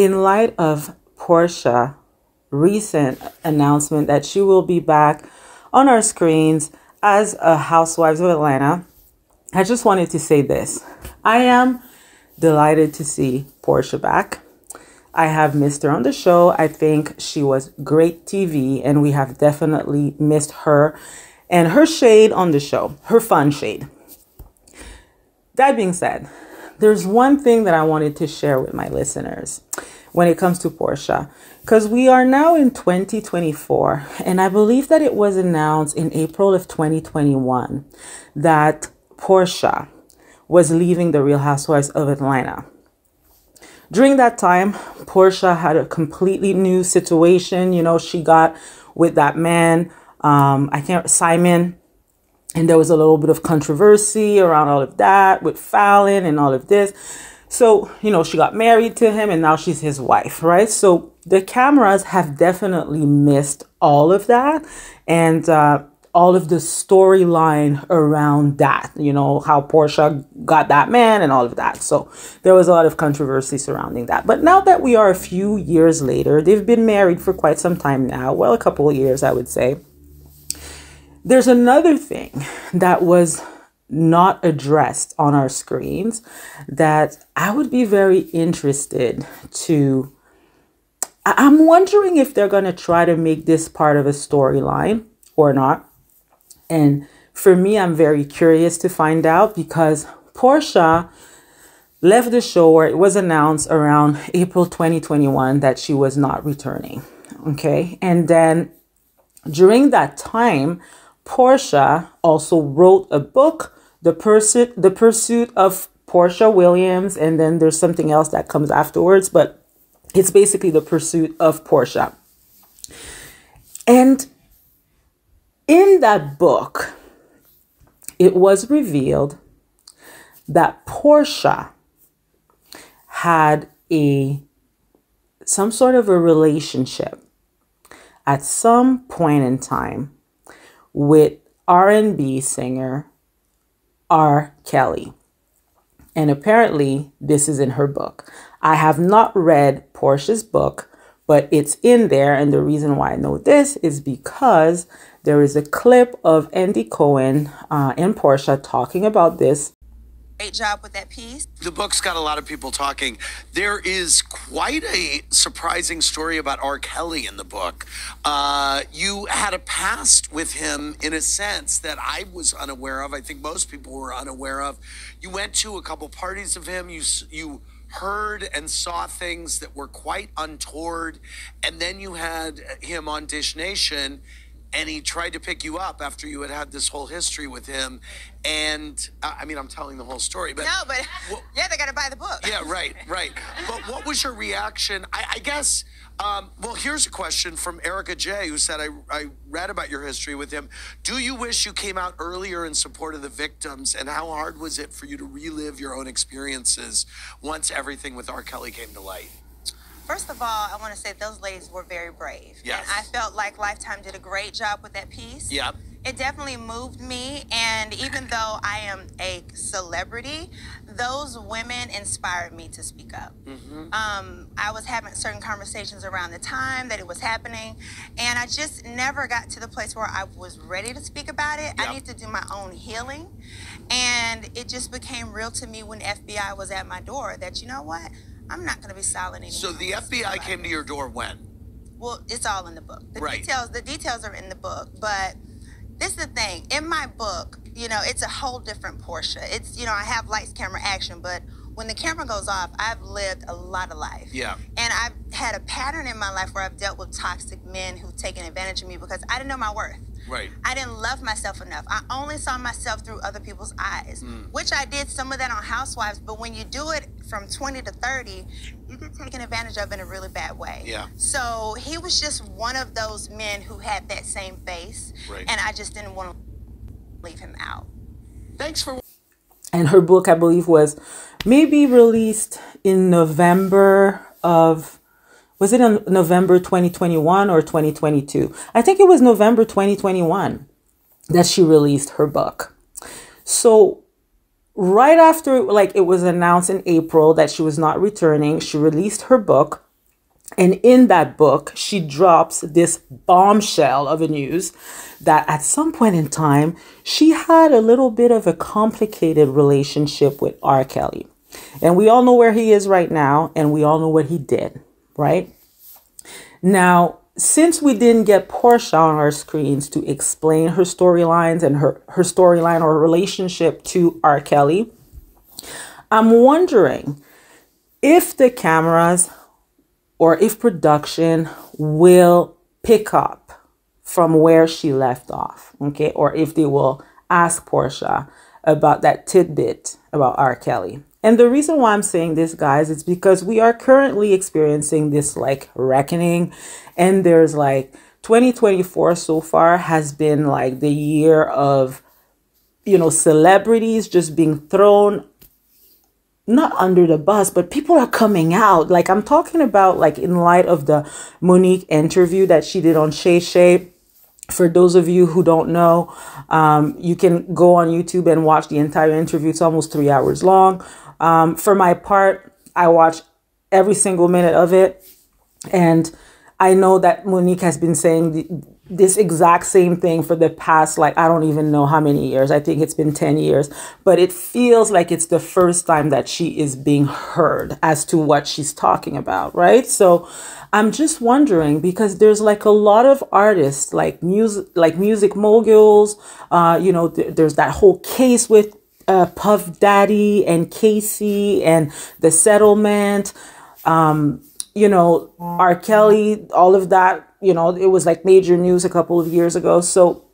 In light of Porsha recent announcement that she will be back on our screens as a Housewives of Atlanta, I just wanted to say this. I am delighted to see Porsha back. I have missed her on the show. I think she was great TV, and we have definitely missed her and her shade on the show, her fun shade. That being said, there's one thing that I wanted to share with my listeners when it comes to Porsha, because we are now in 2024, and I believe that it was announced in April of 2021 that Porsha was leaving the Real Housewives of Atlanta. During that time, Porsha had a completely new situation. You know, she got with that man, um, I can't, Simon, and there was a little bit of controversy around all of that with Fallon and all of this. So, you know, she got married to him and now she's his wife, right? So the cameras have definitely missed all of that. And, uh, all of the storyline around that, you know, how Porsha got that man and all of that. So there was a lot of controversy surrounding that. But now that we are a few years later, they've been married for quite some time now. Well, a couple of years, I would say. There's another thing that was not addressed on our screens that I would be very interested to. I'm wondering if they're going to try to make this part of a storyline or not. And for me, I'm very curious to find out because Porsha left the show where it was announced around April 2021 that she was not returning. Okay. And then during that time, Porsha also wrote a book, The Pursuit, The Pursuit of Porsha Williams, and then there's something else that comes afterwards, but it's basically The Pursuit of Porsha. And in that book, it was revealed that Porsha had a some sort of a relationship at some point in time with R&B singer R. Kelly. And apparently this is in her book. I have not read Porsha's book, but it's in there. And the reason why I know this is because there is a clip of Andy Cohen uh, and Porsha talking about this great job with that piece. The book's got a lot of people talking. There is quite a surprising story about R. Kelly in the book. Uh, you had a past with him in a sense that I was unaware of. I think most people were unaware of. You went to a couple parties of him. You you heard and saw things that were quite untoward, and then you had him on Dish Nation and he tried to pick you up after you had had this whole history with him. And uh, I mean, I'm telling the whole story, but no, but well, yeah, they got to buy the book. yeah, right, right. But what was your reaction? I, I guess. Um, well, here's a question from Erica J, who said, I, I read about your history with him. Do you wish you came out earlier in support of the victims? And how hard was it for you to relive your own experiences once everything with R. Kelly came to light? First of all, I want to say those ladies were very brave. Yes. And I felt like Lifetime did a great job with that piece. Yep. It definitely moved me. And even though I am a celebrity, those women inspired me to speak up. Mm-hmm. Um, I was having certain conversations around the time that it was happening. And I just never got to the place where I was ready to speak about it. Yep. I need to do my own healing. And it just became real to me when FBI was at my door that, you know what? I'm not going to be silent anymore. So the FBI came to your door when? Well, it's all in the book. The right. details the details are in the book, but this is the thing. In my book, you know, it's a whole different Porsha. It's you know, I have lights, camera, action, but when the camera goes off, I've lived a lot of life. Yeah. And I've had a pattern in my life where I've dealt with toxic men who've taken advantage of me because I didn't know my worth. Right. I didn't love myself enough. I only saw myself through other people's eyes, mm. which I did some of that on Housewives. But when you do it from 20 to 30, you get taken advantage of in a really bad way. Yeah. So he was just one of those men who had that same face. Right. And I just didn't want to leave him out. Thanks for. And her book, I believe, was maybe released in November of was it in November 2021 or 2022? I think it was November 2021 that she released her book. So right after like it was announced in April that she was not returning, she released her book. And in that book, she drops this bombshell of a news that at some point in time, she had a little bit of a complicated relationship with R. Kelly. And we all know where he is right now, and we all know what he did, right? Now, since we didn't get Porsha on our screens to explain her storylines and her, her storyline or relationship to R. Kelly, I'm wondering if the cameras or if production will pick up from where she left off, okay, or if they will ask Porsha about that tidbit about R. Kelly. And the reason why I'm saying this, guys, is because we are currently experiencing this like reckoning, and there's like 2024 so far has been like the year of, you know, celebrities just being thrown not under the bus, but people are coming out. Like I'm talking about like in light of the Monique interview that she did on Shay Shay. For those of you who don't know, um, you can go on YouTube and watch the entire interview. It's almost three hours long. Um, for my part, I watch every single minute of it. And I know that Monique has been saying the, this exact same thing for the past, like, I don't even know how many years. I think it's been 10 years. But it feels like it's the first time that she is being heard as to what she's talking about, right? So I'm just wondering because there's like a lot of artists, like music, like music moguls, uh, you know, th- there's that whole case with uh, Puff Daddy and Casey and the settlement, um, you know, R. Kelly, all of that, you know, it was like major news a couple of years ago. So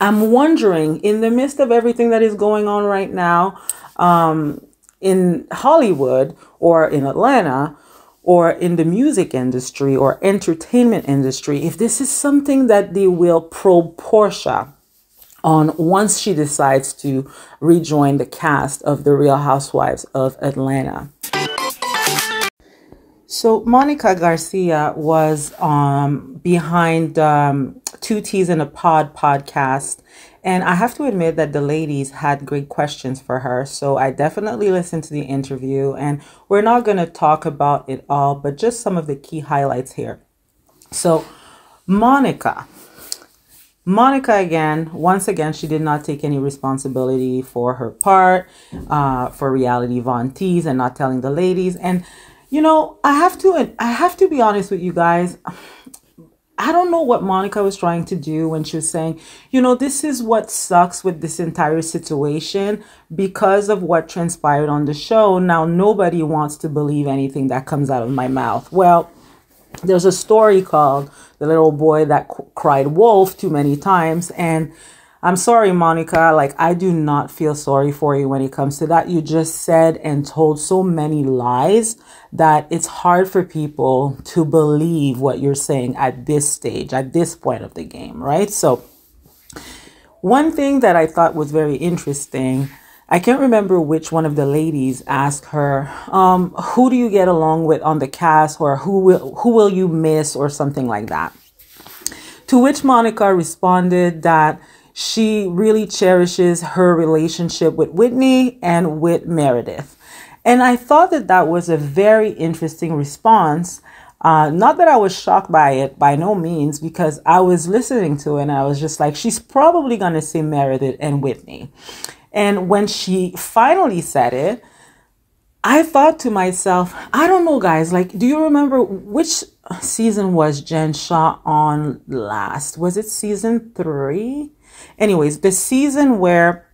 I'm wondering, in the midst of everything that is going on right now um, in Hollywood or in Atlanta, or in the music industry or entertainment industry, if this is something that they will probe Porsha on once she decides to rejoin the cast of The Real Housewives of Atlanta. So Monica Garcia was um, behind um, Two T's in a Pod podcast. And I have to admit that the ladies had great questions for her. So I definitely listened to the interview. And we're not going to talk about it all, but just some of the key highlights here. So, Monica Monica again, once again, she did not take any responsibility for her part, uh, for reality Von Tease and not telling the ladies. And you know, I have to, I have to be honest with you guys. I don't know what Monica was trying to do when she was saying, you know, this is what sucks with this entire situation because of what transpired on the show. Now, nobody wants to believe anything that comes out of my mouth. Well, there's a story called The Little Boy That Cried Wolf too many times. And I'm sorry, Monica. Like, I do not feel sorry for you when it comes to that. You just said and told so many lies that it's hard for people to believe what you're saying at this stage, at this point of the game, right? So, one thing that I thought was very interesting I can't remember which one of the ladies asked her, um, "Who do you get along with on the cast, or who will who will you miss, or something like that?" To which Monica responded that she really cherishes her relationship with Whitney and with Meredith, and I thought that that was a very interesting response. Uh, not that I was shocked by it, by no means, because I was listening to it and I was just like, she's probably going to say Meredith and Whitney. And when she finally said it, I thought to myself, I don't know, guys. Like, do you remember which season was Jen Shah on last? Was it season three? Anyways, the season where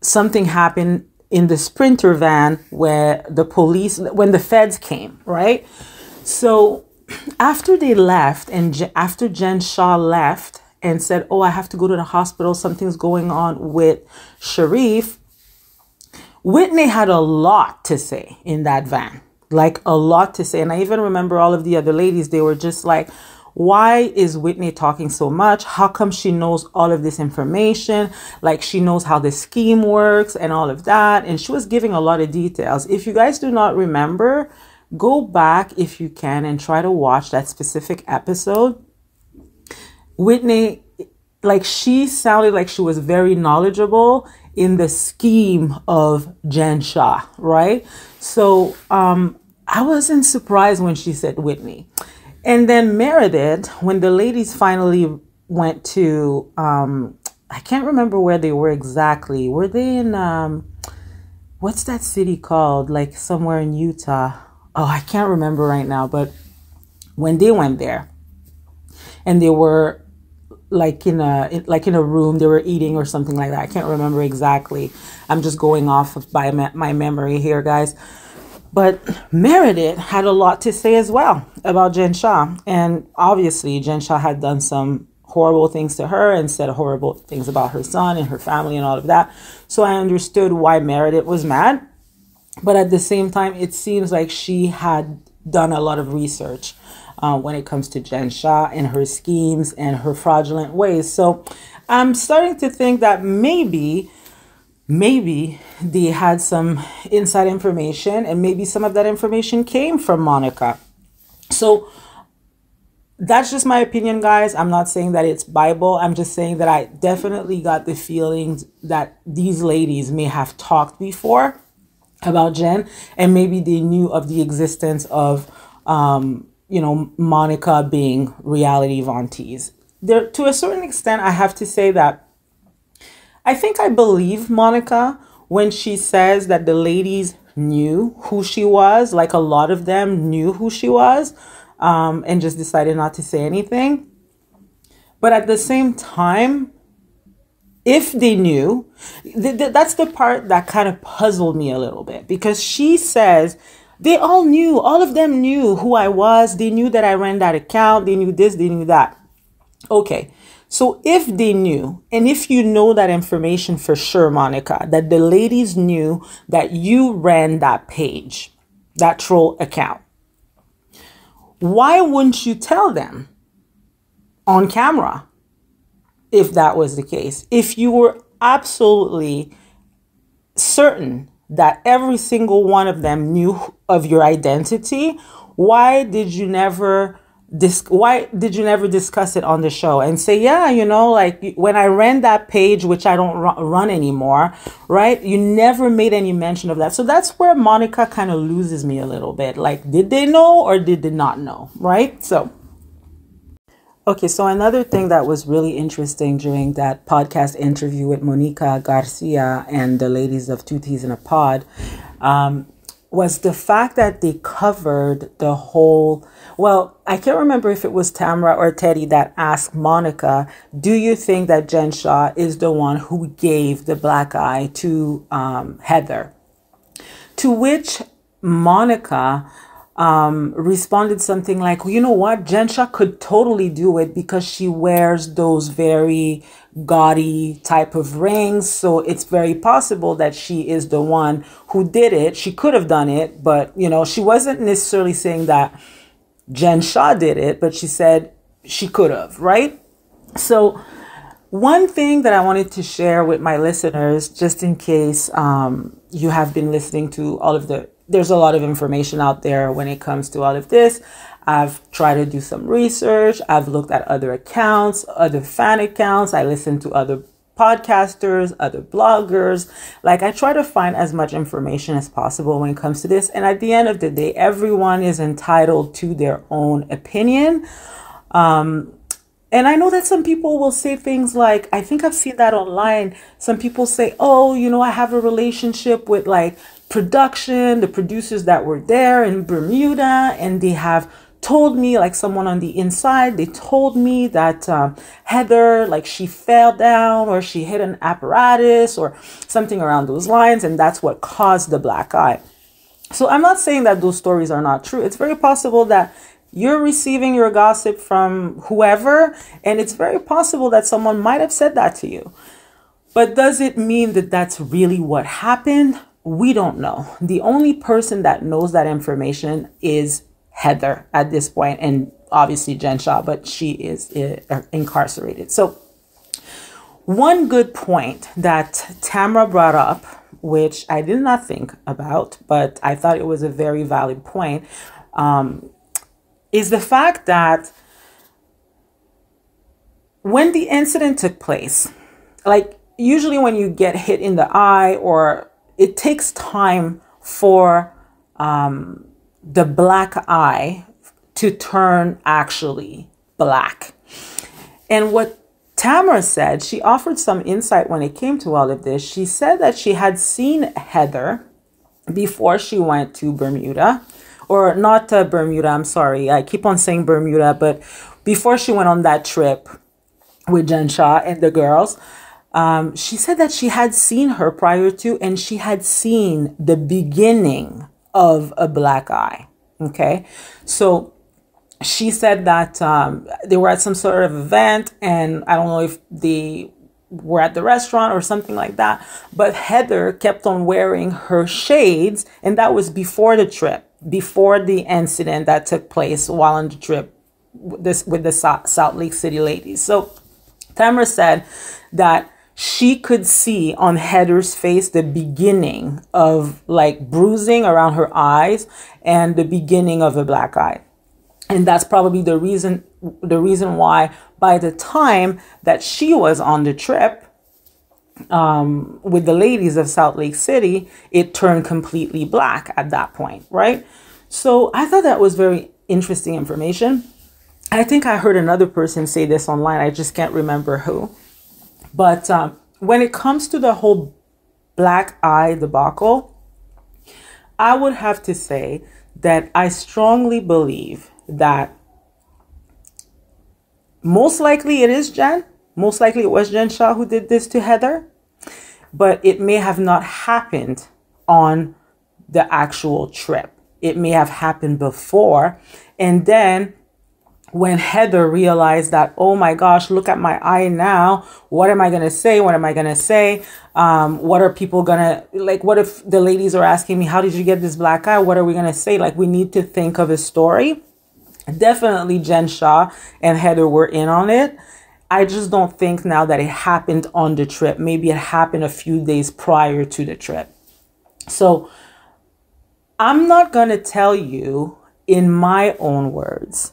something happened in the sprinter van where the police, when the feds came, right? So after they left and after Jen Shah left, and said, Oh, I have to go to the hospital. Something's going on with Sharrieff. Whitney had a lot to say in that van, like a lot to say. And I even remember all of the other ladies, they were just like, why is Whitney talking so much? How come she knows all of this information? Like she knows how the scheme works and all of that. And she was giving a lot of details. If you guys do not remember, go back if you can and try to watch that specific episode Whitney, like she sounded like she was very knowledgeable in the scheme of Jen Shah, right? So um, I wasn't surprised when she said Whitney. And then Meredith, when the ladies finally went to, um, I can't remember where they were exactly. Were they in, um, what's that city called? Like somewhere in Utah. Oh, I can't remember right now. But when they went there and they were like in a like in a room they were eating or something like that. I can't remember exactly. I'm just going off of by my memory here guys. But meredith had a lot to say as well about jen shah and obviously jen shah had done some horrible things to her and said horrible things about her son and her family and all of that. So i understood why meredith was mad. But at the same time it seems like she had done a lot of research uh, when it comes to Jen Shah and her schemes and her fraudulent ways. So I'm starting to think that maybe, maybe they had some inside information and maybe some of that information came from Monica. So that's just my opinion, guys. I'm not saying that it's Bible. I'm just saying that I definitely got the feelings that these ladies may have talked before about Jen and maybe they knew of the existence of um, you know, Monica being reality Von Tease. There, to a certain extent, I have to say that I think I believe Monica when she says that the ladies knew who she was, like a lot of them knew who she was, um, and just decided not to say anything. But at the same time, if they knew, th- th- that's the part that kind of puzzled me a little bit because she says they all knew, all of them knew who I was. They knew that I ran that account. They knew this, they knew that. Okay. So if they knew, and if you know that information for sure, Monica, that the ladies knew that you ran that page, that troll account, why wouldn't you tell them on camera if that was the case? If you were absolutely certain that every single one of them knew of your identity, why did you never dis- why did you never discuss it on the show and say, yeah, you know, like when I ran that page, which I don't run anymore, right? You never made any mention of that. So that's where Monica kind of loses me a little bit. Like, did they know or did they not know, right? So Okay, so another thing that was really interesting during that podcast interview with Monica Garcia and the ladies of Two T's in a Pod um, was the fact that they covered the whole. Well, I can't remember if it was Tamra or Teddy that asked Monica, Do you think that Jen Shah is the one who gave the black eye to um, Heather? To which Monica um, responded something like, well, you know what, Jen Shah could totally do it because she wears those very gaudy type of rings. So it's very possible that she is the one who did it. She could have done it, but you know, she wasn't necessarily saying that Jen Shah did it, but she said she could have, right? So one thing that I wanted to share with my listeners, just in case um, you have been listening to all of the there's a lot of information out there when it comes to all of this. I've tried to do some research. I've looked at other accounts, other fan accounts. I listen to other podcasters, other bloggers. Like I try to find as much information as possible when it comes to this. And at the end of the day, everyone is entitled to their own opinion. Um, and I know that some people will say things like, I think I've seen that online. Some people say, oh, you know, I have a relationship with like production, the producers that were there in Bermuda, and they have told me, like someone on the inside, they told me that um, Heather, like she fell down or she hit an apparatus or something around those lines, and that's what caused the black eye. So I'm not saying that those stories are not true. It's very possible that you're receiving your gossip from whoever, and it's very possible that someone might have said that to you. But does it mean that that's really what happened? We don't know. The only person that knows that information is Heather at this point, and obviously Jen Shah, but she is uh, incarcerated. So, one good point that Tamra brought up, which I did not think about, but I thought it was a very valid point, um, is the fact that when the incident took place, like usually when you get hit in the eye or it takes time for um, the black eye to turn actually black. And what Tamra said, she offered some insight when it came to all of this. She said that she had seen Heather before she went to Bermuda, or not to Bermuda, I'm sorry. I keep on saying Bermuda, but before she went on that trip with Jen Shah and the girls, um, she said that she had seen her prior to, and she had seen the beginning of a black eye. Okay. So she said that um, they were at some sort of event, and I don't know if they were at the restaurant or something like that. But Heather kept on wearing her shades, and that was before the trip, before the incident that took place while on the trip with this with the Salt Lake City ladies. So Tamra said that she could see on Heather's face the beginning of like bruising around her eyes and the beginning of a black eye. And that's probably the reason the reason why by the time that she was on the trip um, with the ladies of Salt Lake City, it turned completely black at that point, right? So I thought that was very interesting information. I think I heard another person say this online. I just can't remember who. But um, when it comes to the whole black eye debacle, I would have to say that I strongly believe that most likely it is Jen. Most likely it was Jen Shah who did this to Heather, but it may have not happened on the actual trip. It may have happened before. And then when Heather realized that, oh my gosh, look at my eye now. What am I going to say? What am I going to say? Um, what are people going to, like, what if the ladies are asking me, how did you get this black eye? What are we going to say? Like, we need to think of a story. Definitely Jen Shah and Heather were in on it. I just don't think now that it happened on the trip. Maybe it happened a few days prior to the trip. So I'm not going to tell you in my own words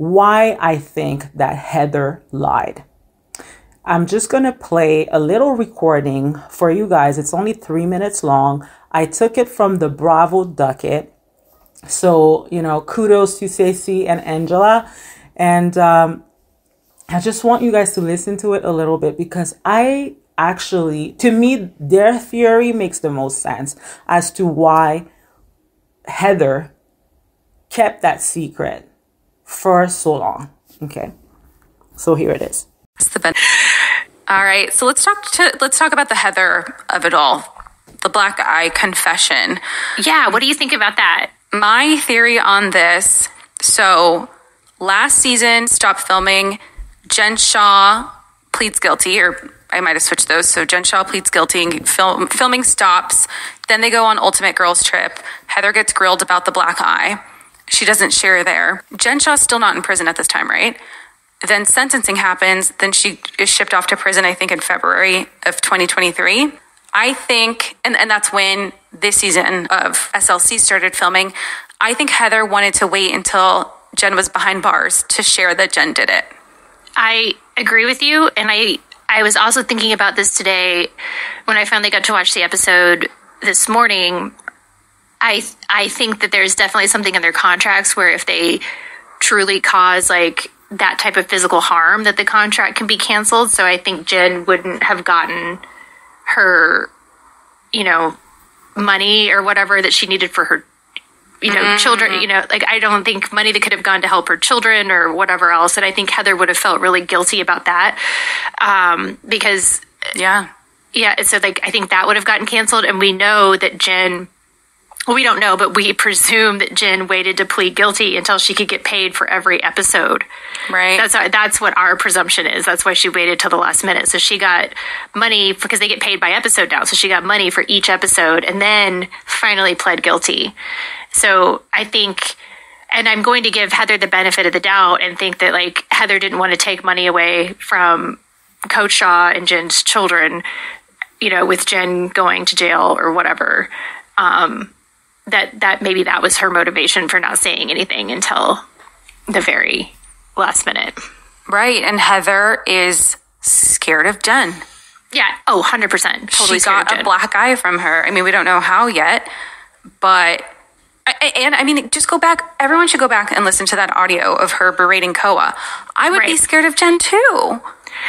why I think that Heather lied. I'm just going to play a little recording for you guys. It's only three minutes long. I took it from the Bravo Docket. So, you know, kudos to Ceci and Angela. And um, I just want you guys to listen to it a little bit because I actually, to me, their theory makes the most sense as to why Heather kept that secret for so long. Okay. So here it is. All right. So let's talk to let's talk about the Heather of it all. The black eye confession. Yeah, what do you think about that? My theory on this, so last season stopped filming, Jen Shah pleads guilty or I might have switched those. So Jen Shah pleads guilty. Film, filming stops. Then they go on Ultimate Girls trip. Heather gets grilled about the black eye. She doesn't share there. Jen Shah's still not in prison at this time, right? Then sentencing happens. Then she is shipped off to prison, I think, in February of 2023. I think, and, and that's when this season of SLC started filming. I think Heather wanted to wait until Jen was behind bars to share that Jen did it. I agree with you. And I, I was also thinking about this today when I finally got to watch the episode this morning. I I think that there's definitely something in their contracts where if they truly cause like that type of physical harm that the contract can be canceled. So I think Jen wouldn't have gotten her, you know, money or whatever that she needed for her you know, mm-hmm. children, you know, like I don't think money that could have gone to help her children or whatever else. And I think Heather would have felt really guilty about that. Um, because yeah. Yeah. So like I think that would have gotten canceled. And we know that Jen we don't know, but we presume that Jen waited to plead guilty until she could get paid for every episode. Right. That's our, that's what our presumption is. That's why she waited till the last minute. So she got money because they get paid by episode now. So she got money for each episode and then finally pled guilty. So I think and I'm going to give Heather the benefit of the doubt and think that like Heather didn't want to take money away from Coach Shah and Jen's children, you know, with Jen going to jail or whatever. Um, that that maybe that was her motivation for not saying anything until the very last minute. Right, and Heather is scared of Jen. Yeah. Oh, 100%. Totally she got a black eye from her. I mean, we don't know how yet, but I- I- and I mean, just go back. Everyone should go back and listen to that audio of her berating Koa. I would be scared of Jen too.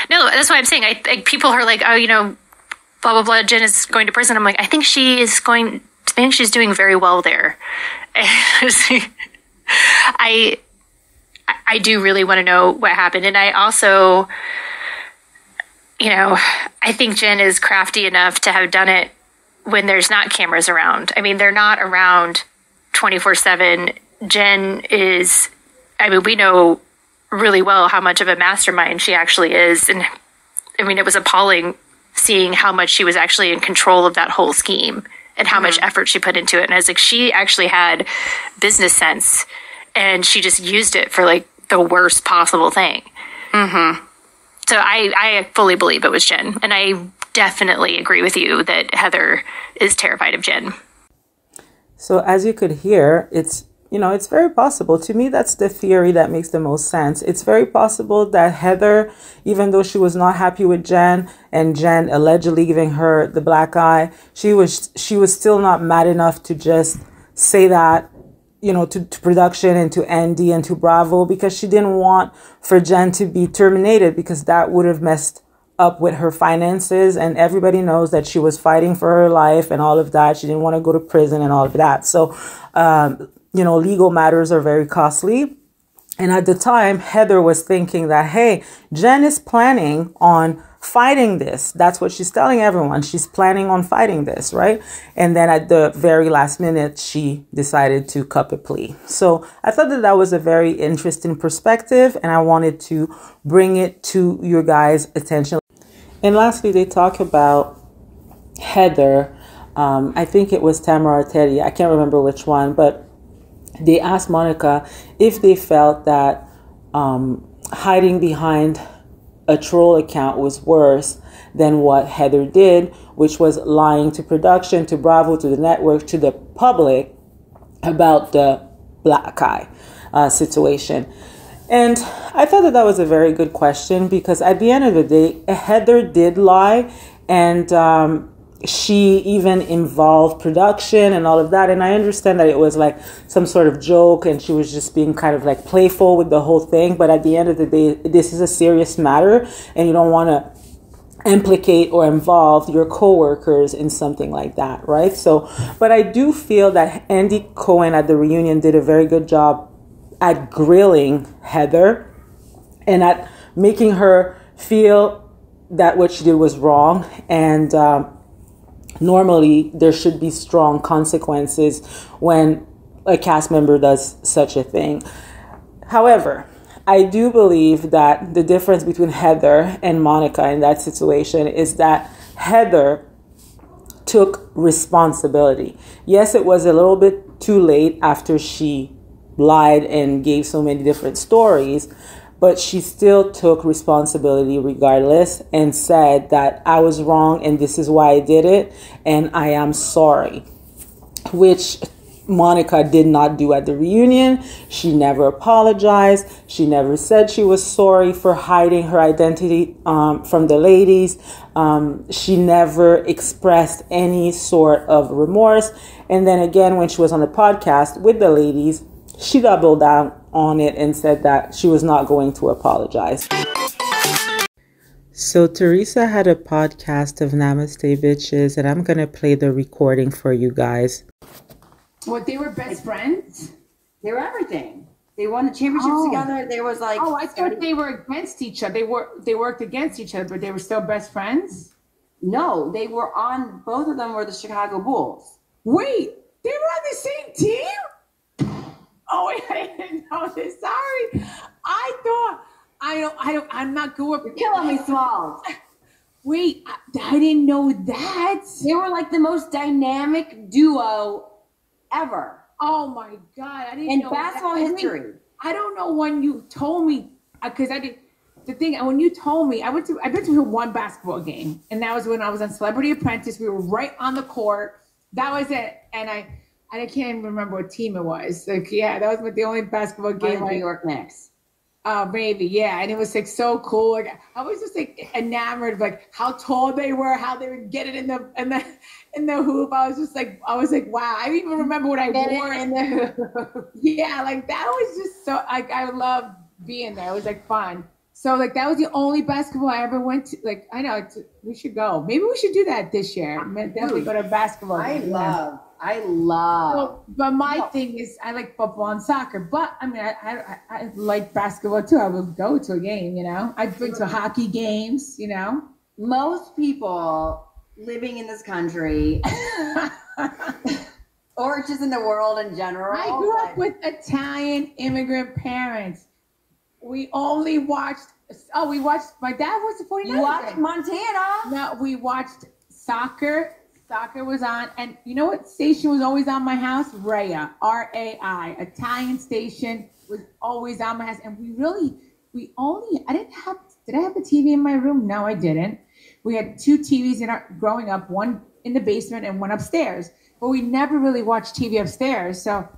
No, that's why I'm saying. I like people are like, oh, you know, blah blah blah. Jen is going to prison. I'm like, I think she is going. I think she's doing very well there. I, I do really want to know what happened, and I also, you know, I think Jen is crafty enough to have done it when there's not cameras around. I mean, they're not around 24 7. Jen is, I mean, we know really well how much of a mastermind she actually is. And I mean, it was appalling seeing how much she was actually in control of that whole scheme and how much effort she put into it. And I was like, she actually had business sense and she just used it for like the worst possible thing. Mm-hmm. So I, I fully believe it was Jen. And I definitely agree with you that Heather is terrified of Jen. So as you could hear, it's you know, it's very possible. To me, that's the theory that makes the most sense. It's very possible that Heather, even though she was not happy with Jen and Jen allegedly giving her the black eye, she was she was still not mad enough to just say that, you know, to, to production and to Andy and to Bravo because she didn't want for Jen to be terminated because that would have messed up with her finances and everybody knows that she was fighting for her life and all of that she didn't want to go to prison and all of that so um, you know legal matters are very costly. And at the time heather was thinking that hey jen is planning on fighting this. That's what she's telling everyone. She's planning on fighting this right? And then at the very last minute she decided to cup a plea. So i thought that that was a very interesting perspective and i wanted to bring it to your guys attention. And lastly, they talk about Heather. Um, I think it was Tamra Teddy. I can't remember which one, but they asked Monica if they felt that um, hiding behind a troll account was worse than what Heather did, which was lying to production, to Bravo, to the network, to the public about the black eye uh, situation. And I thought that that was a very good question because at the end of the day, Heather did lie and um, she even involved production and all of that. And I understand that it was like some sort of joke and she was just being kind of like playful with the whole thing. But at the end of the day, this is a serious matter and you don't want to implicate or involve your coworkers in something like that, right? So, but I do feel that Andy Cohen at the reunion did a very good job at grilling Heather and at making her feel that what she did was wrong. And um, normally there should be strong consequences when a cast member does such a thing. However, I do believe that the difference between Heather and Monica in that situation is that Heather took responsibility. Yes, it was a little bit too late after she lied and gave so many different stories, but she still took responsibility regardless and said that I was wrong and this is why I did it and I am sorry, which Monica did not do at the reunion. She never apologized. She never said she was sorry for hiding her identity um, from the ladies. Um, she never expressed any sort of remorse. And then again, when she was on the podcast with the ladies, she doubled down on it and said that she was not going to apologize. So Teresa had a podcast of Namaste Bitches, and I'm gonna play the recording for you guys. What they were best friends? They were everything. They won the championships Oh. together. There was like Oh, I thought they were against each other. They were they worked against each other, but they were still best friends. no, they were on both of them were the Chicago Bulls. Wait, they were on the same team? Oh, I didn't know this. Sorry, I thought I don't. I don't. I'm not good. You're killing me, Smalls. Wait, I, I didn't know that. They were like the most dynamic duo ever Oh my god, I didn't in know basketball that. I history. I don't know when you told me uh, because I did the thing. When you told me, I went to I've been to one basketball game, and that was when I was on Celebrity Apprentice. We were right on the court. That was it, and I I can't even remember what team it was. Like, yeah, that was the only basketball game. New York Knicks. Uh, maybe, yeah. And it was like so cool. Like I was just like enamored of like how tall they were, how they would get it in the in the in the hoop. I was just like, I was like, wow. I even remember what I Get wore in the hoop. yeah, like that was just so like I loved being there. It was like fun. So like that was the only basketball I ever went to. Like I know it's, we should go. Maybe we should do that this year. Definitely go to a basketball. I love, I love. Well, but my thing is, I like football and soccer. But I mean, I, I I- like basketball too. I would go to a game. You know, I've been to hockey games. You know, Most people living in this country, or just in the world in general. I grew up with Italian immigrant parents. We only watched. Oh, we watched. My dad was the 49ers. You watched. Montana. No, we watched soccer. Soccer was on, and you know what station was always on my house? Rai, R A I, Italian station was always on my house, and we really, we only, I didn't have, did I have a TV in my room? No, I didn't. We had two TVs in our growing up, one in the basement and one upstairs, but we never really watched TV upstairs. So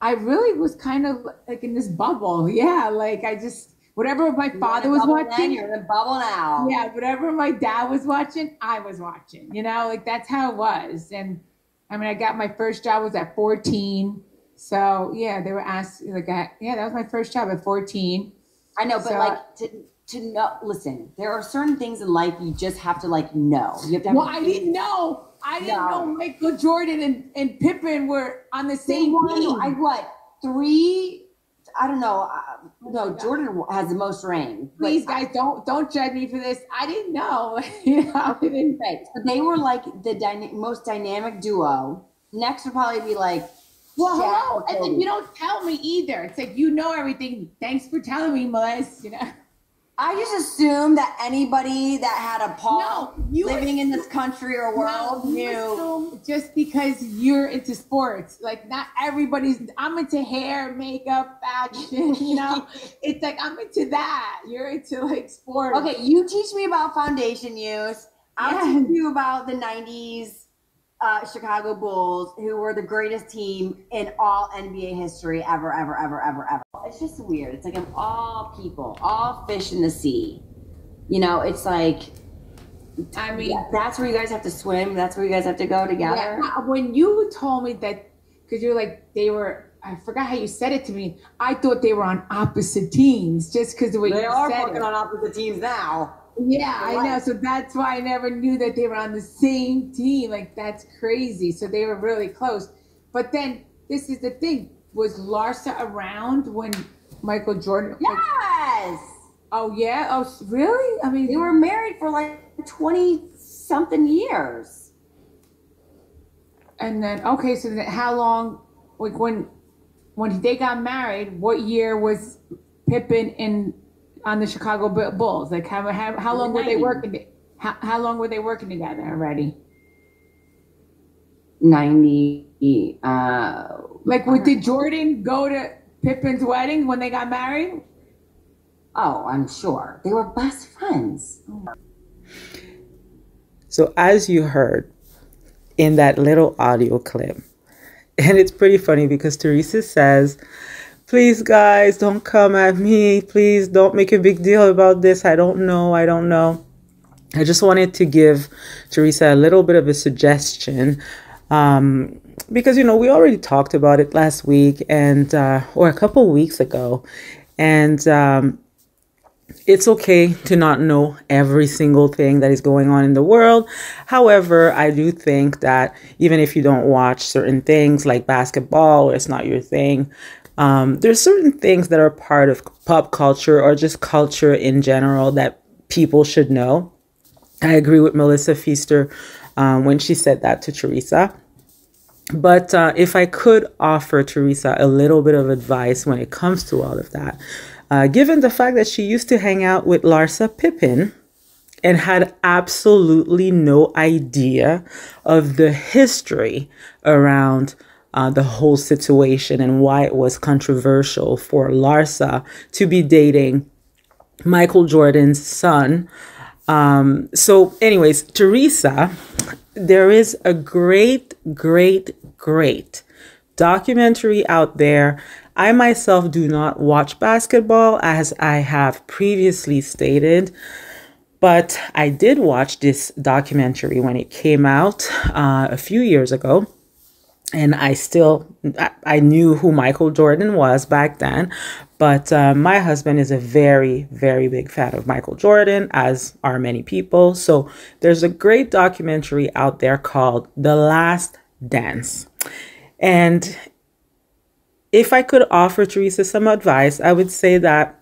I really was kind of like in this bubble. Yeah, like I just whatever my father was watching. You're in the bubble now. Yeah, whatever my dad was watching, I was watching. You know, like that's how it was. And I mean, I got my first job was at 14. So yeah, they were asking like, I, yeah, that was my first job at 14. I know, but So- like to to know. Listen, there are certain things in life you just have to like know. You have to. Have Well, I didn't know. I didn't No. know Michael Jordan and, and Pippen were on the same team. I what three? I don't know. No, Jordan has the most rain. Please, guys, don't don't judge me for this. I didn't know. you know, I didn't. So they were like the dyna- most dynamic duo. Next would probably be like. Well, hello. And then you don't tell me either. It's like you know everything. Thanks for telling me, Melissa. You know. I just assumed that anybody that had a paw No, living in this country or world No, knew. just because you're into sports, like not everybody's. I'm into hair, makeup, fashion. You know, it's like I'm into that. You're into like sports. Okay, you teach me about foundation use. I'll Yeah. teach you about the '90s uh, Chicago Bulls, who were the greatest team in all NBA history ever, ever, ever, ever, ever. It's just weird. It's like I'm all people, all fish in the sea. You know, it's like I mean, yeah, that's where you guys have to swim. That's where you guys have to go together. yeah, when you told me that, because you're like they were. I forgot how you said it to me. I thought they were on opposite teams just because the way They you are said fucking it. on opposite teams now. Yeah, I know. So that's why I never knew that they were on the same team. Like that's crazy. So they were really close. But then this is the thing: was Larsa around when Michael Jordan? like- Yes, oh yeah. Oh really? I mean, they were married for like twenty something years. And then okay, so then how long? Like when when they got married, what year was Pippen in on the Chicago Bulls? Like how how, how long were they working? to- How, how long were they working together already? Ninety. Uh, Like, what, did Jordan go to Pippen's wedding when they got married? oh, I'm sure they were best friends. So, as you heard in that little audio clip, and it's pretty funny because Teresa says, Please, guys, don't come at me. Please don't make a big deal about this. I don't know. I don't know. I just wanted to give Teresa a little bit of a suggestion um, because, you know, we already talked about it last week and, uh, or a couple weeks ago. And, um, it's okay to not know every single thing that is going on in the world. However, I do think that even if you don't watch certain things like basketball, or it's not your thing, um, there's certain things that are part of pop culture or just culture in general that people should know. I agree with Melissa Pfeister um, when she said that to Teresa. But uh, if I could offer Teresa a little bit of advice when it comes to all of that, uh, given the fact that she used to hang out with Larsa Pippen and had absolutely no idea of the history around uh, the whole situation and why it was controversial for Larsa to be dating Michael Jordan's son. Um, so, anyways, Teresa, there is a great, great, great documentary out there I myself do not watch basketball as I have previously stated. But I did watch this documentary when it came out uh, a few years ago. And I still, I knew who Michael Jordan was back then. But uh, my husband is a very, very big fan of Michael Jordan, as are many people. So there's a great documentary out there called The Last Dance. And if I could offer Teresa some advice, I would say that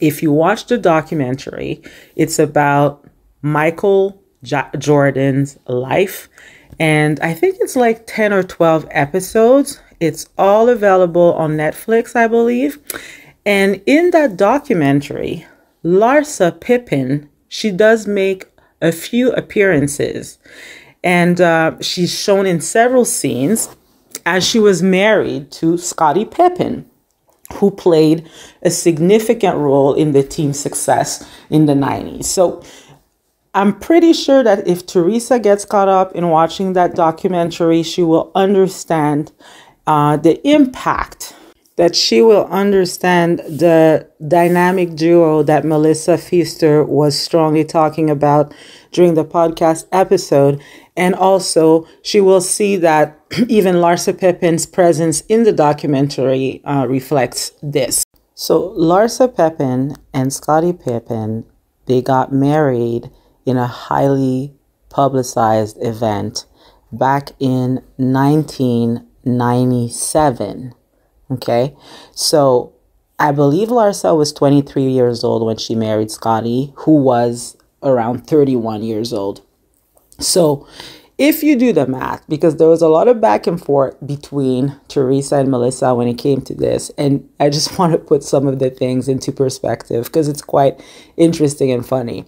if you watch the documentary, it's about Michael Jordan's life. And I think it's like 10 or 12 episodes. It's all available on Netflix, I believe. And in that documentary, Larsa Pippen, she does make a few appearances. And uh, she's shown in several scenes as she was married to Scottie Pippen who played a significant role in the team's success in the 90s. So I'm pretty sure that if Teresa gets caught up in watching that documentary, she will understand uh, the impact, that she will understand the dynamic duo that Melissa Pfeister was strongly talking about during the podcast episode. And also, she will see that even Larsa Pippen's presence in the documentary uh, reflects this. So, Larsa Pippen and Scottie Pippen, they got married in a highly publicized event back in 1997. Okay, so I believe Larsa was 23 years old when she married Scottie, who was around 31 years old. So if you do the math, because there was a lot of back and forth between Teresa and Melissa when it came to this, and I just want to put some of the things into perspective because it's quite interesting and funny.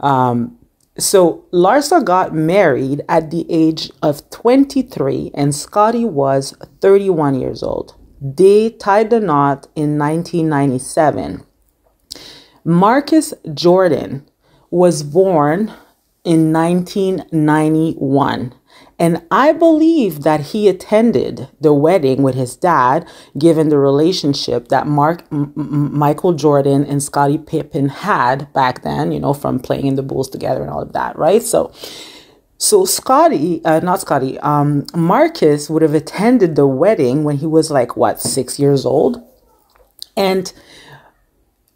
Um, so Larsa got married at the age of 23, and Scottie was 31 years old. They tied the knot in 1997. Marcus Jordan was born in 1991. And I believe that he attended the wedding with his dad, given the relationship that Mark, M- Michael Jordan and Scottie Pippen had back then, you know, from playing in the Bulls together and all of that, right? So, so Scottie, uh, not Scottie, um, Marcus would have attended the wedding when he was like, what, six years old? And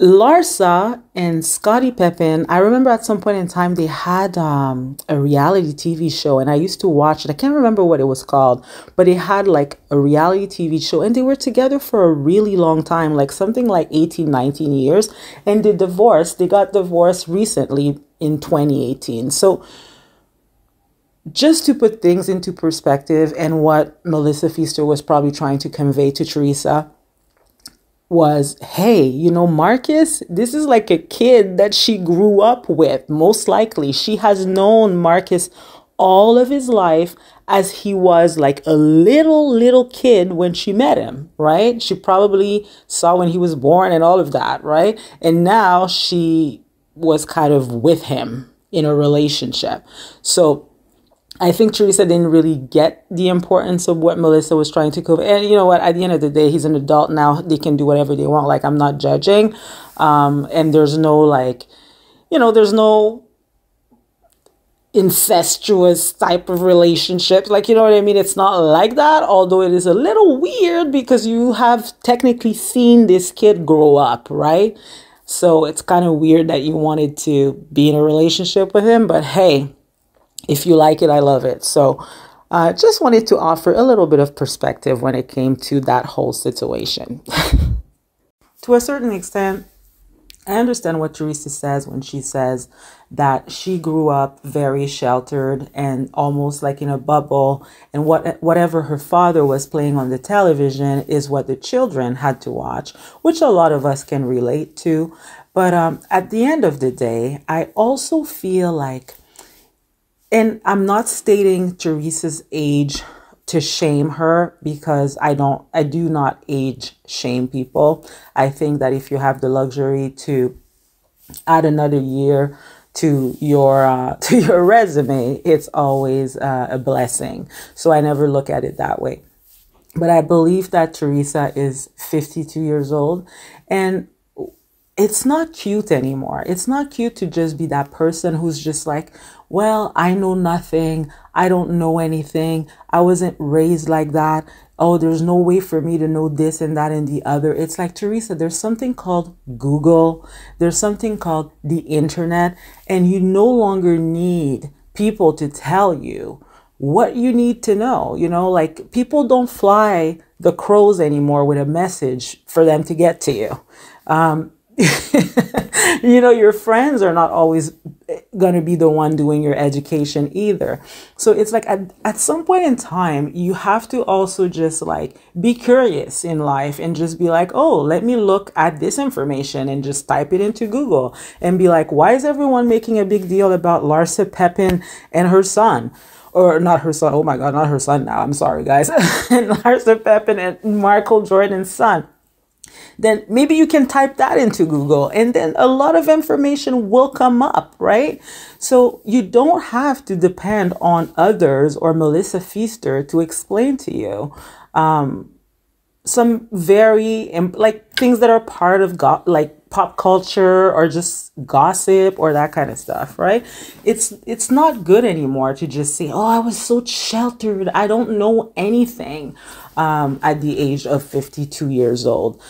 Larsa and Scottie Pippen, I remember at some point in time they had um, a reality TV show, and I used to watch it. I can't remember what it was called, but it had like a reality TV show, and they were together for a really long time, like something like 18, 19 years. And they divorced, they got divorced recently in 2018. So, just to put things into perspective and what Melissa Pfeister was probably trying to convey to Teresa was hey, you know, Marcus, this is like a kid that she grew up with. Most likely, she has known Marcus all of his life as he was like a little, little kid when she met him, right? She probably saw when he was born and all of that, right? And now she was kind of with him in a relationship. So I think Teresa didn't really get the importance of what Melissa was trying to cover. And you know what? At the end of the day, he's an adult now. They can do whatever they want. Like, I'm not judging. Um, and there's no, like, you know, there's no incestuous type of relationship. Like, you know what I mean? It's not like that, although it is a little weird because you have technically seen this kid grow up, right? So it's kind of weird that you wanted to be in a relationship with him. But hey, if you like it, I love it. So uh, just wanted to offer a little bit of perspective when it came to that whole situation. to a certain extent, I understand what Teresa says when she says that she grew up very sheltered and almost like in a bubble, and what whatever her father was playing on the television is what the children had to watch, which a lot of us can relate to. But um, at the end of the day, I also feel like and I'm not stating Teresa's age to shame her because I don't I do not age shame people. I think that if you have the luxury to add another year to your uh, to your resume, it's always uh, a blessing. So I never look at it that way. but I believe that Teresa is 52 years old and it's not cute anymore. It's not cute to just be that person who's just like, well, I know nothing. I don't know anything. I wasn't raised like that. Oh, there's no way for me to know this and that and the other. It's like, Teresa, there's something called Google. There's something called the internet. And you no longer need people to tell you what you need to know. You know, like people don't fly the crows anymore with a message for them to get to you. Um, you know, your friends are not always eh, going to be the one doing your education either. So it's like at, at some point in time, you have to also just like be curious in life and just be like, oh, let me look at this information and just type it into Google and be like, why is everyone making a big deal about Larsa Pippen and her son? or not her son. Oh my God, not her son now. I'm sorry, guys. and Larsa Pippen and Michael Jordan's son then maybe you can type that into Google and then a lot of information will come up, right? So you don't have to depend on others or Melissa Pfeister to explain to you um, some very like things that are part of like pop culture or just gossip or that kind of stuff, right? It's it's not good anymore to just say, "Oh, I was so sheltered. I don't know anything." Um, at the age of 52 years old.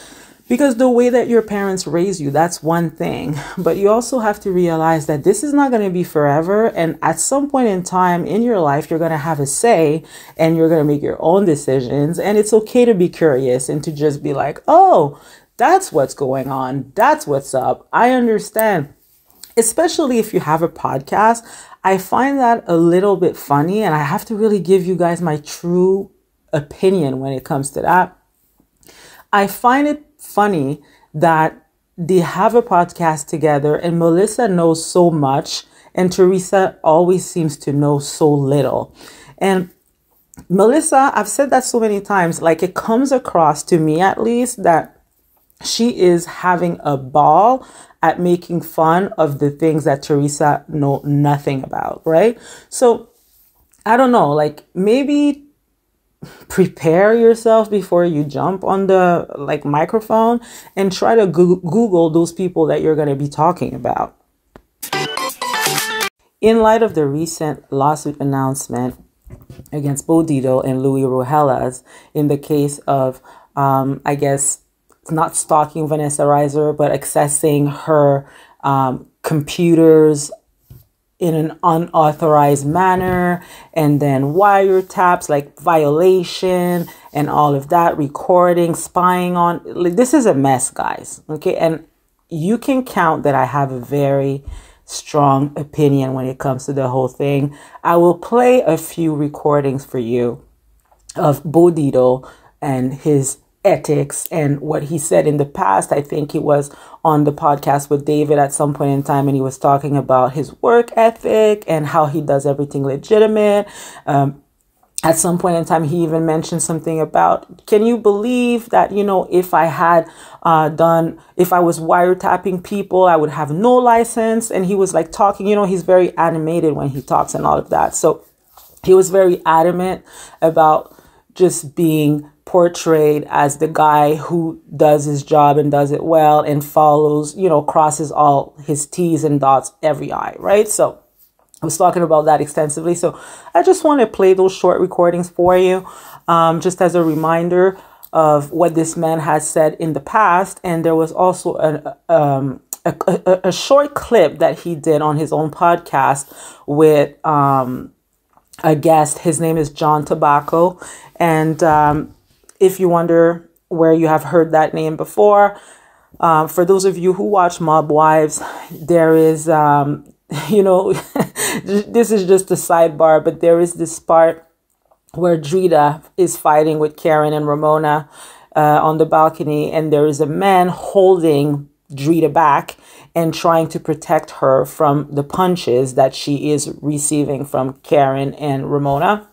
Because the way that your parents raise you, that's one thing. But you also have to realize that this is not going to be forever. And at some point in time in your life, you're going to have a say and you're going to make your own decisions. And it's okay to be curious and to just be like, oh, that's what's going on. That's what's up. I understand. Especially if you have a podcast, I find that a little bit funny. And I have to really give you guys my true opinion when it comes to that. I find it funny that they have a podcast together and Melissa knows so much and Teresa always seems to know so little. And Melissa, I've said that so many times, like it comes across to me at least that she is having a ball at making fun of the things that Teresa know nothing about, right? So I don't know, like maybe prepare yourself before you jump on the like microphone and try to go- google those people that you're going to be talking about. In light of the recent lawsuit announcement against Bo Dietl and Louis Ruelas in the case of, um, I guess, not stalking Vanessa Reiser, but accessing her um, computers in an unauthorized manner and then wiretaps like violation and all of that recording spying on like, this is a mess guys okay? And you can count that i have a very strong opinion when it comes to the whole thing. I will play a few recordings for you of Bo and his ethics and what he said in the past. I think he was on the podcast with David at some point in time and he was talking about his work ethic and how he does everything legitimate. Um, at some point in time, he even mentioned something about, can you believe that, you know, if I had uh, done, if I was wiretapping people, I would have no license. And he was like talking, you know, he's very animated when he talks and all of that. So he was very adamant about just being portrayed as the guy who does his job and does it well and follows, you know, crosses all his T's and dots every I, right? So I was talking about that extensively. So I just want to play those short recordings for you, um, just as a reminder of what this man has said in the past. And there was also a, um, a, a, a short clip that he did on his own podcast with um, a guest. His name is John Tobacco. And um, if you wonder where you have heard that name before, um, for those of you who watch Mob Wives, there is, um, you know, this is just a sidebar, but there is this part where Drita is fighting with Karen and Ramona uh, on the balcony, and there is a man holding Drita back and trying to protect her from the punches that she is receiving from Karen and Ramona.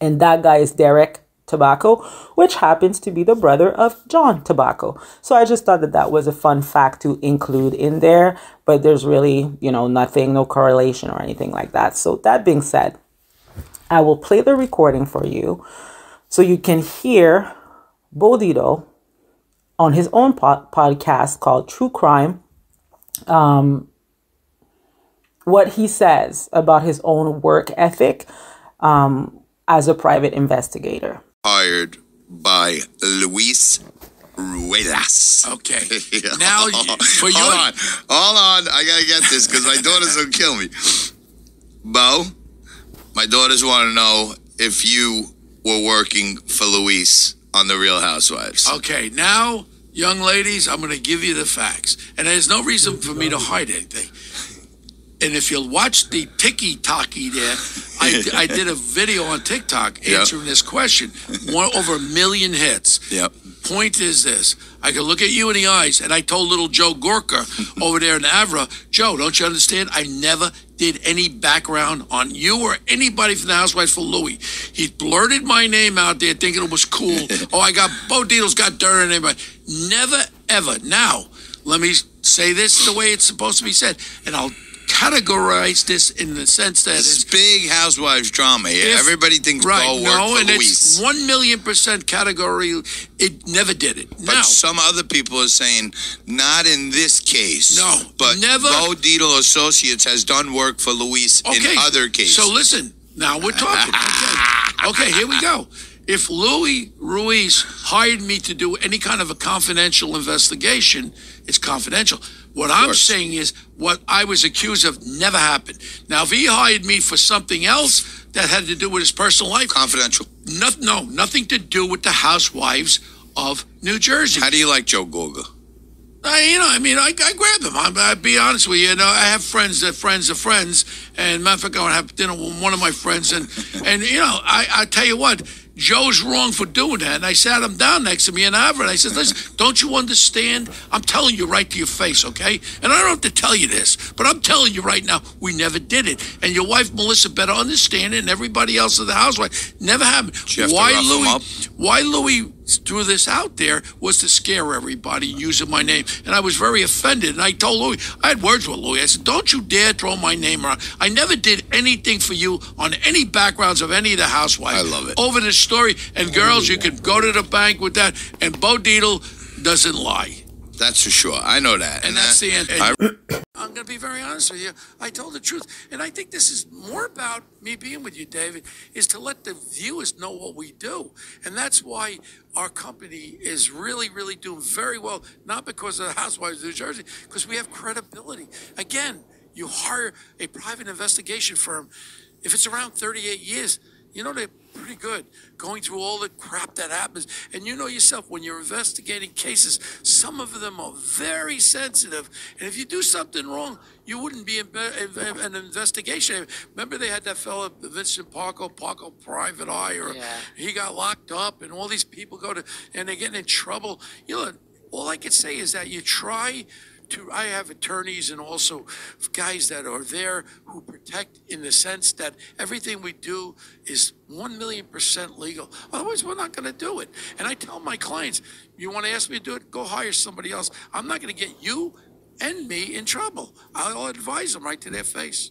And that guy is Derek Tobacco, which happens to be the brother of John Tobacco. So I just thought that that was a fun fact to include in there, but there's really, you know, nothing, no correlation or anything like that. So that being said, I will play the recording for you So you can hear Bo Dietl on his own po- podcast called True Crime. Um, what he says about his own work ethic um, as a private investigator. Hired by Luis Ruelas. Okay. Yeah. Now, you- hold on, hold on. I gotta get this because my daughters will kill me. Bo, my daughters want to know if you were working for Luis on the Real Housewives. Okay, now, young ladies, I'm going to give you the facts. And there's no reason for me to hide anything. And if you'll watch the Tiki Talkie there, I, I did a video on TikTok Yep. answering this question. One over a million hits. Yep. Point is this I could look at you in the eyes, and I told little Joe Gorga over there in Avra, Joe, don't you understand? I never did any background on you or anybody from the Housewives for Louis. He blurted my name out there thinking it was cool. oh, I got Bo Dietl's got dirt on anybody. Never, ever. Now, let me say this the way it's supposed to be said, and I'll categorize this in the sense that This it's big Housewives drama here. If- Everybody thinks right, Bo worked no, for and Luis. it's one million percent category. It never did it. But now, some other people are saying not in this case. No, but never- Bo Dietl Associates has done work for Luis in other cases. So listen, now we're talking. Okay, okay here we go. If Louis Ruiz hired me to do any kind of a confidential investigation, it's confidential. What I'm saying is what I was accused of never happened. Now, if he hired me for something else that had to do with his personal life, confidential. no, no, nothing to do with the housewives of New Jersey. How do you like Joe Gorga? I, you know, I mean, I, I grab them. I'm, I'll be honest with you. You know, I have friends that friends of friends, and matter of fact, I want to have dinner with one of my friends, and and you know, I I tell you what, Joe's wrong for doing that. And I sat him down next to me in Harvard. I said, listen, don't you understand? I'm telling you right to your face, okay? And I don't have to tell you this, but I'm telling you right now, we never did it. And your wife Melissa better understand it, and everybody else in the housewife never happened. Why Louis? Why Louis threw this out there was to scare everybody using my name. And I was very offended. And I told Louis, I had words with Louis. I said, Don't you dare throw my name around. I never did anything for you on any backgrounds of any of the housewives. I love it. Over this story. And girls, you oh, can go to the bank with that. And Bo Dietl doesn't lie. That's for sure. I know that. And that's the end. I- I'm going to be very honest with you. I told the truth. And I think this is more about me being with you, David, is to let the viewers know what we do. And that's why our company is really, really doing very well, not because of the Housewives of New Jersey, because we have credibility. Again, you hire a private investigation firm. If it's around 38 years, you know they're pretty good going through all the crap that happens. And you know yourself, when you're investigating cases, some of them are very sensitive. And if you do something wrong, you wouldn't be in an investigation. Remember they had that fellow, Vincent Parco, Parco Private Eye, or he got locked up, and all these people go to, and they're getting in trouble. You know, all I can say is that you try to I have attorneys and also guys that are there who protect in the sense that everything we do is 1 million percent legal. Otherwise, we're not going to do it. And I tell my clients, you want to ask me to do it? Go hire somebody else. I'm not going to get you and me in trouble. I'll advise them right to their face.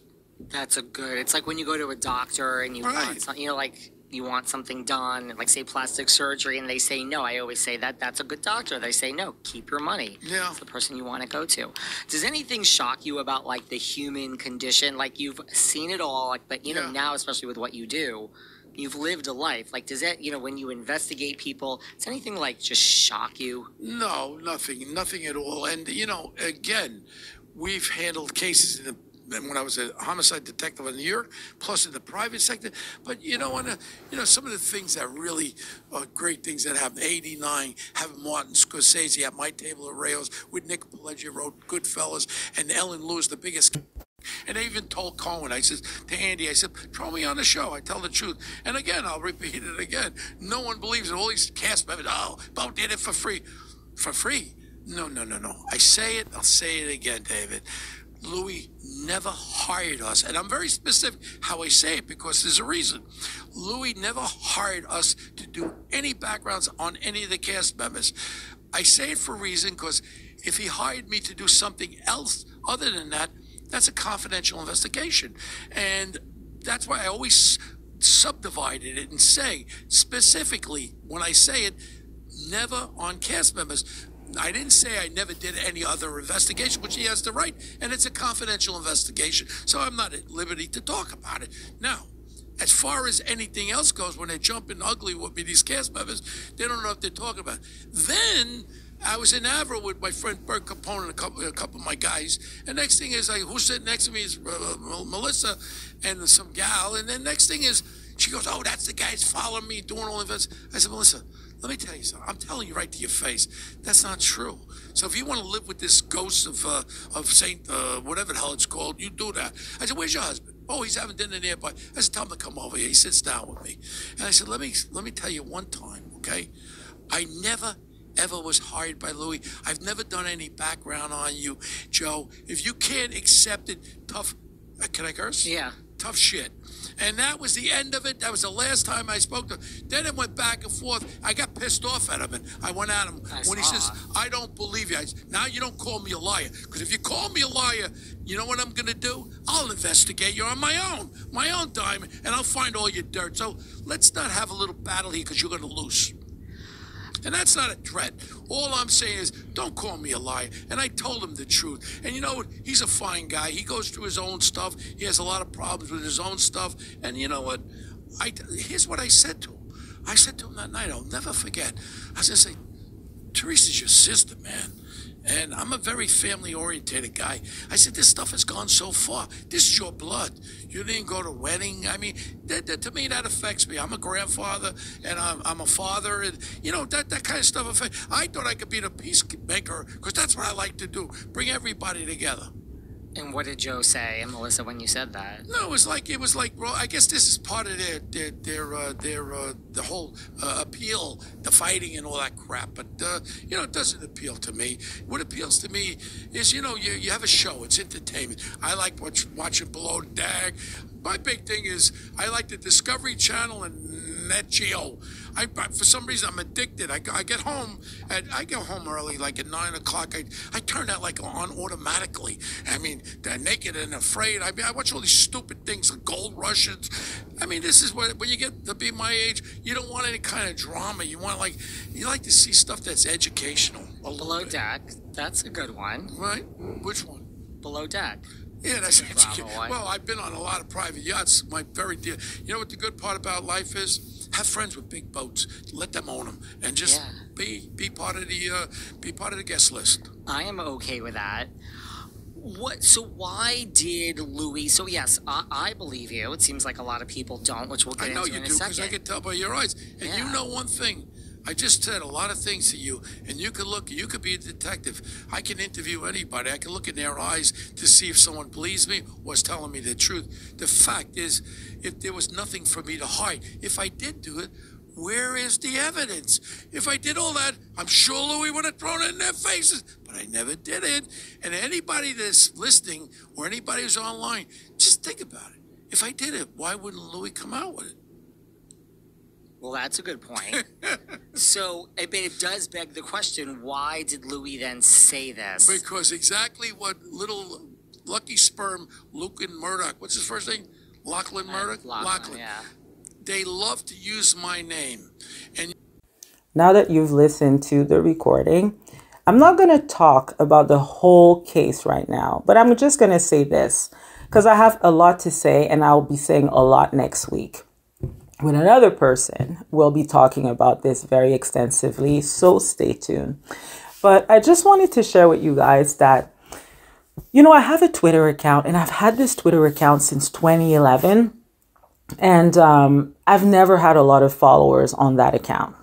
That's a good. It's like when you go to a doctor and you Right. want, some, you know, like you want something done, like say plastic surgery, and they say no. I always say that that's a good doctor. They say no, keep your money. Yeah. It's the person you want to go to. Does anything shock you about like the human condition? Like you've seen it all, like, but you know now, especially with what you do. You've lived a life. Like, does that, you know, when you investigate people, does anything like just shock you? No, nothing, nothing at all. And you know, again, we've handled cases in the when I was a homicide detective in New York, plus in the private sector. But you know, and, uh, you know, some of the things that really are great things that happened. '89, having Martin Scorsese at my table at Rao's with Nick Pileggi wrote Goodfellas, and Ellen Lewis, the biggest and I even told Cohen, I said to Andy, I said, throw me on the show. I tell the truth. And again, I'll repeat it again. No one believes it. All these cast members, oh, Bo did it for free. For free? No, no, no, no. I say it, I'll say it again, David. Louis never hired us. And I'm very specific how I say it because there's a reason. Louis never hired us to do any backgrounds on any of the cast members. I say it for a reason because if he hired me to do something else other than that, that's a confidential investigation. And that's why I always subdivided it and say specifically when I say it, never on cast members. I didn't say I never did any other investigation, which he has the right, and it's a confidential investigation, so I'm not at liberty to talk about it. Now, as far as anything else goes, when they're jumping ugly with me, these cast members, they don't know what they're talking about. Then I was in Avra with my friend Bert Capone and a couple, a couple of my guys. And next thing is, like, who's sitting next to me is uh, Melissa and some gal. And then next thing is, she goes, "Oh, that's the guy's following me, doing all the events." I said, "Melissa, let me tell you something. I'm telling you right to your face, that's not true. So if you want to live with this ghost of uh, of Saint uh, whatever the hell it's called, you do that." I said, "Where's your husband?" Oh, he's having dinner nearby. I said, "Tell him to come over here." He sits down with me, and I said, "Let me let me tell you one time, okay? I never." Ever was hired by Louis. I've never done any background on you, Joe. If you can't accept it, tough. Uh, can I curse? Yeah. Tough shit. And that was the end of it. That was the last time I spoke to him. Then it went back and forth. I got pissed off at him and I went at him when he says, I don't believe you. I said, now you don't call me a liar. Because if you call me a liar, you know what I'm going to do? I'll investigate you on my own, my own time, and I'll find all your dirt. So let's not have a little battle here because you're going to lose. And that's not a threat. All I'm saying is, don't call me a liar. And I told him the truth. And you know what? He's a fine guy. He goes through his own stuff. He has a lot of problems with his own stuff. And you know what? I here's what I said to him. I said to him that night. I'll never forget. I was gonna say, Teresa's your sister, man. And I'm a very family oriented guy. I said, this stuff has gone so far. This is your blood. You didn't go to wedding. I mean, that, that, to me, that affects me. I'm a grandfather and I'm, I'm a father. And, you know, that, that kind of stuff affects. I thought I could be the peacemaker because that's what I like to do. Bring everybody together. And what did Joe say and Melissa when you said that? No, it was like it was like. Well, I guess this is part of their their their uh, their uh, the whole uh, appeal, the fighting and all that crap. But uh, you know, it doesn't appeal to me. What appeals to me is you know you you have a show. It's entertainment. I like watch, watching Below Deck. My big thing is I like the Discovery Channel and Nat Geo. I, I for some reason I'm addicted. I, I get home at I go home early, like at nine o'clock. I I turn that like on automatically. I mean, they're naked and afraid. I mean, I watch all these stupid things, like gold rushes. I mean, this is what when you get to be my age, you don't want any kind of drama. You want like you like to see stuff that's educational. Below bit. deck. That's a good one. right? Which one? Below deck. Yeah, that's Bravo education. one. Well, I've been on a lot of private yachts. My very dear. You know what the good part about life is? Have friends with big boats. Let them own them, and just Yeah. be be part of the uh, be part of the guest list. I am okay with that. What? So why did Louis? So yes, I, I believe you. It seems like a lot of people don't, which we'll get I know into you in do a because second. I can tell by your eyes. And you know one thing. I just said a lot of things to you, and you could look. You could be a detective. I can interview anybody. I can look in their eyes to see if someone believes me or is telling me the truth. The fact is, if there was nothing for me to hide, if I did do it, where is the evidence? If I did all that, I'm sure Louis would have thrown it in their faces, but I never did it. And anybody that's listening or anybody who's online, just think about it. If I did it, why wouldn't Louis come out with it? Well, that's a good point. so, but it does beg the question: Why did Louis then say this? Because exactly what little lucky sperm Lachlan Murdoch, what's his first name? Lachlan uh, Murdoch? Lachlan, yeah. They love to use my name. And Now that you've listened to the recording, I'm not going to talk about the whole case right now, but I'm just going to say this because I have a lot to say and I'll be saying a lot next week. With another person, we'll be talking about this very extensively, so stay tuned. But I just wanted to share with you guys that, you know, I have a Twitter account and I've had this Twitter account since 2011. And um, I've never had a lot of followers on that account.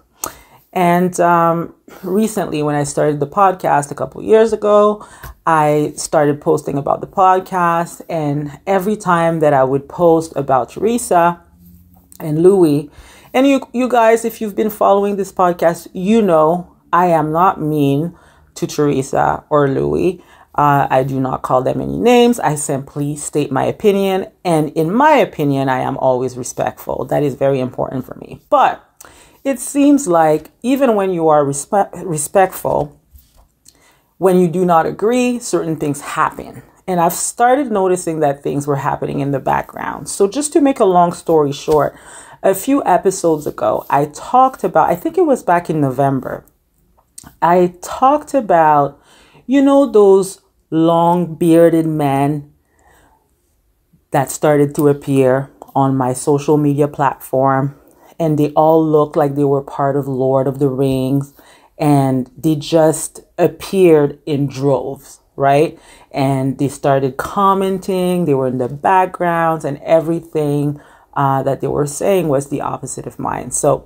And um, recently, when I started the podcast a couple years ago, I started posting about the podcast. And every time that I would post about Teresa and Louis, and you, you guys, if you've been following this podcast, you know I am not mean to Teresa or Louis. Uh, I do not call them any names. I simply state my opinion. And in my opinion, I am always respectful. That is very important for me. But it seems like even when you are respe- respectful, when you do not agree, certain things happen. And I've started noticing that things were happening in the background. So, just to make a long story short, a few episodes ago, I talked about, I think it was back in November, I talked about, you know, those long bearded men that started to appear on my social media platform. And they all looked like they were part of Lord of the Rings. And they just appeared in droves, right? And they started commenting, they were in the backgrounds, and everything uh, that they were saying was the opposite of mine. So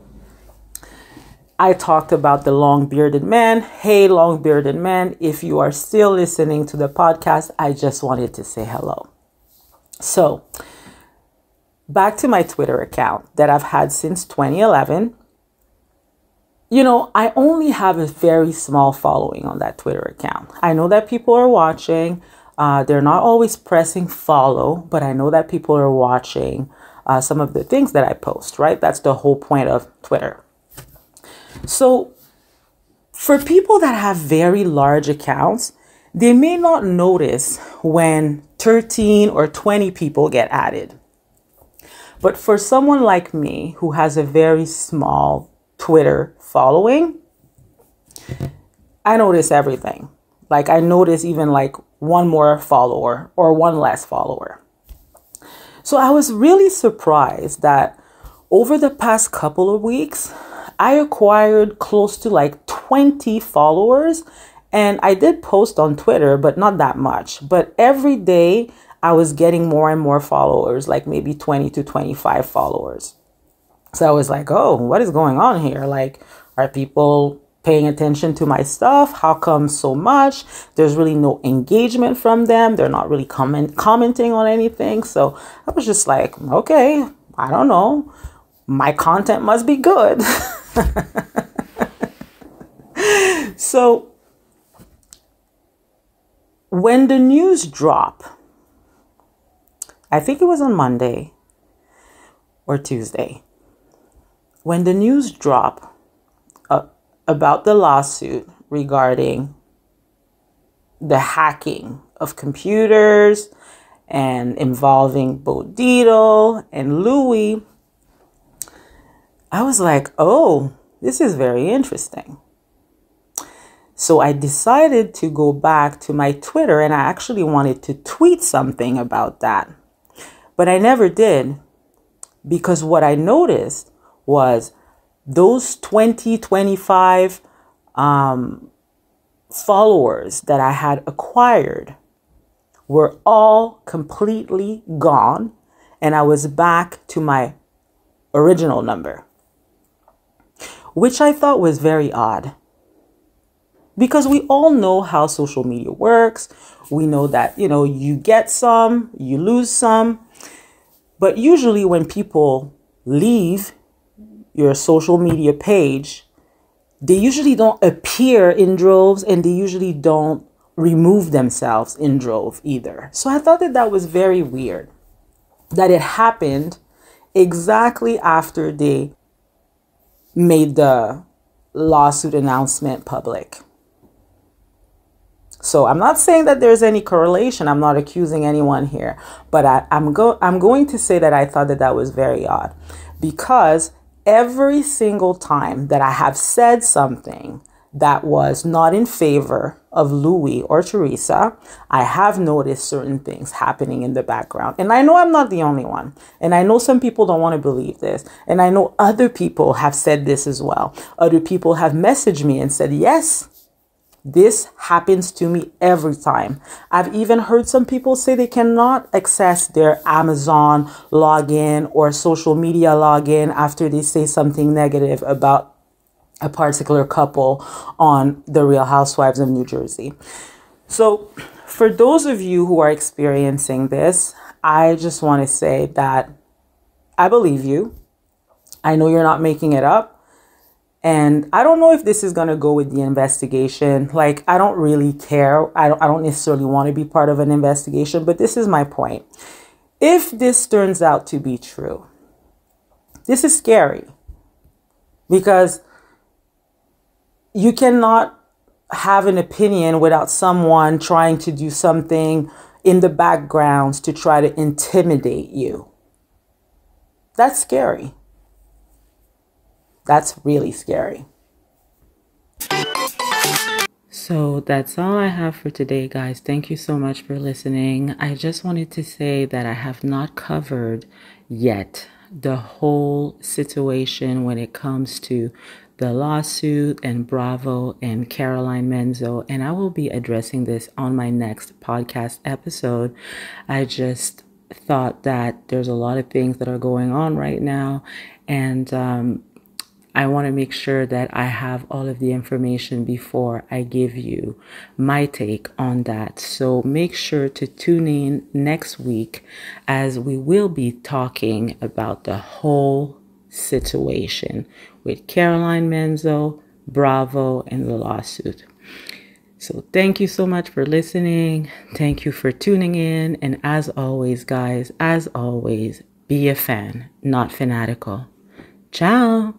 I talked about the long bearded man. Hey, long bearded man, if you are still listening to the podcast, I just wanted to say hello. So, back to my Twitter account that I've had since 2011. You know, I only have a very small following on that Twitter account. I know that people are watching. Uh, they're not always pressing follow, but I know that people are watching uh, some of the things that I post, right? That's the whole point of Twitter. So, for people that have very large accounts, they may not notice when 13 or 20 people get added. But for someone like me who has a very small Twitter following, I notice everything. Like I notice even like one more follower or one less follower. So I was really surprised that over the past couple of weeks, I acquired close to like 20 followers and I did post on Twitter, but not that much. But every day I was getting more and more followers, like maybe 20 to 25 followers. So I was like, oh, what is going on here? Like, are people paying attention to my stuff? How come so much? There's really no engagement from them. They're not really comment commenting on anything. So I was just like, okay, I don't know. My content must be good. so when the news drop, I think it was on Monday or Tuesday. When the news drop uh, about the lawsuit regarding the hacking of computers and involving Bo Dietl and Louis, I was like, oh, this is very interesting. So I decided to go back to my Twitter and I actually wanted to tweet something about that. But I never did because what I noticed was those 20, 25 um, followers that I had acquired were all completely gone and I was back to my original number which I thought was very odd. Because we all know how social media works. We know that, you know, you get some, you lose some. But usually when people leave your social media page, they usually don't appear in droves and they usually don't remove themselves in drove either. So I thought that that was very weird that it happened exactly after they made the lawsuit announcement public. So I'm not saying that there's any correlation. I'm not accusing anyone here, but I, am go I'm going to say that I thought that that was very odd because every single time that I have said something that was not in favor of Louis or Teresa, I have noticed certain things happening in the background. And I know I'm not the only one. And I know some people don't want to believe this. And I know other people have said this as well. Other people have messaged me and said, yes, this happens to me every time. I've even heard some people say they cannot access their Amazon login or social media login after they say something negative about a particular couple on The Real Housewives of New Jersey. So, for those of you who are experiencing this, I just want to say that I believe you. I know you're not making it up. And I don't know if this is going to go with the investigation. Like, I don't really care. I don't, I don't necessarily want to be part of an investigation, but this is my point. If this turns out to be true, this is scary because you cannot have an opinion without someone trying to do something in the backgrounds to try to intimidate you. That's scary. That's really scary. So that's all I have for today, guys. Thank you so much for listening. I just wanted to say that I have not covered yet the whole situation when it comes to the lawsuit and Bravo and Caroline Manzo. and I will be addressing this on my next podcast episode. I just thought that there's a lot of things that are going on right now, and um, I want to make sure that I have all of the information before I give you my take on that. So make sure to tune in next week as we will be talking about the whole situation with Caroline Manzo, Bravo, and the lawsuit. So thank you so much for listening. Thank you for tuning in. And as always, guys, as always, be a fan, not fanatical. Ciao.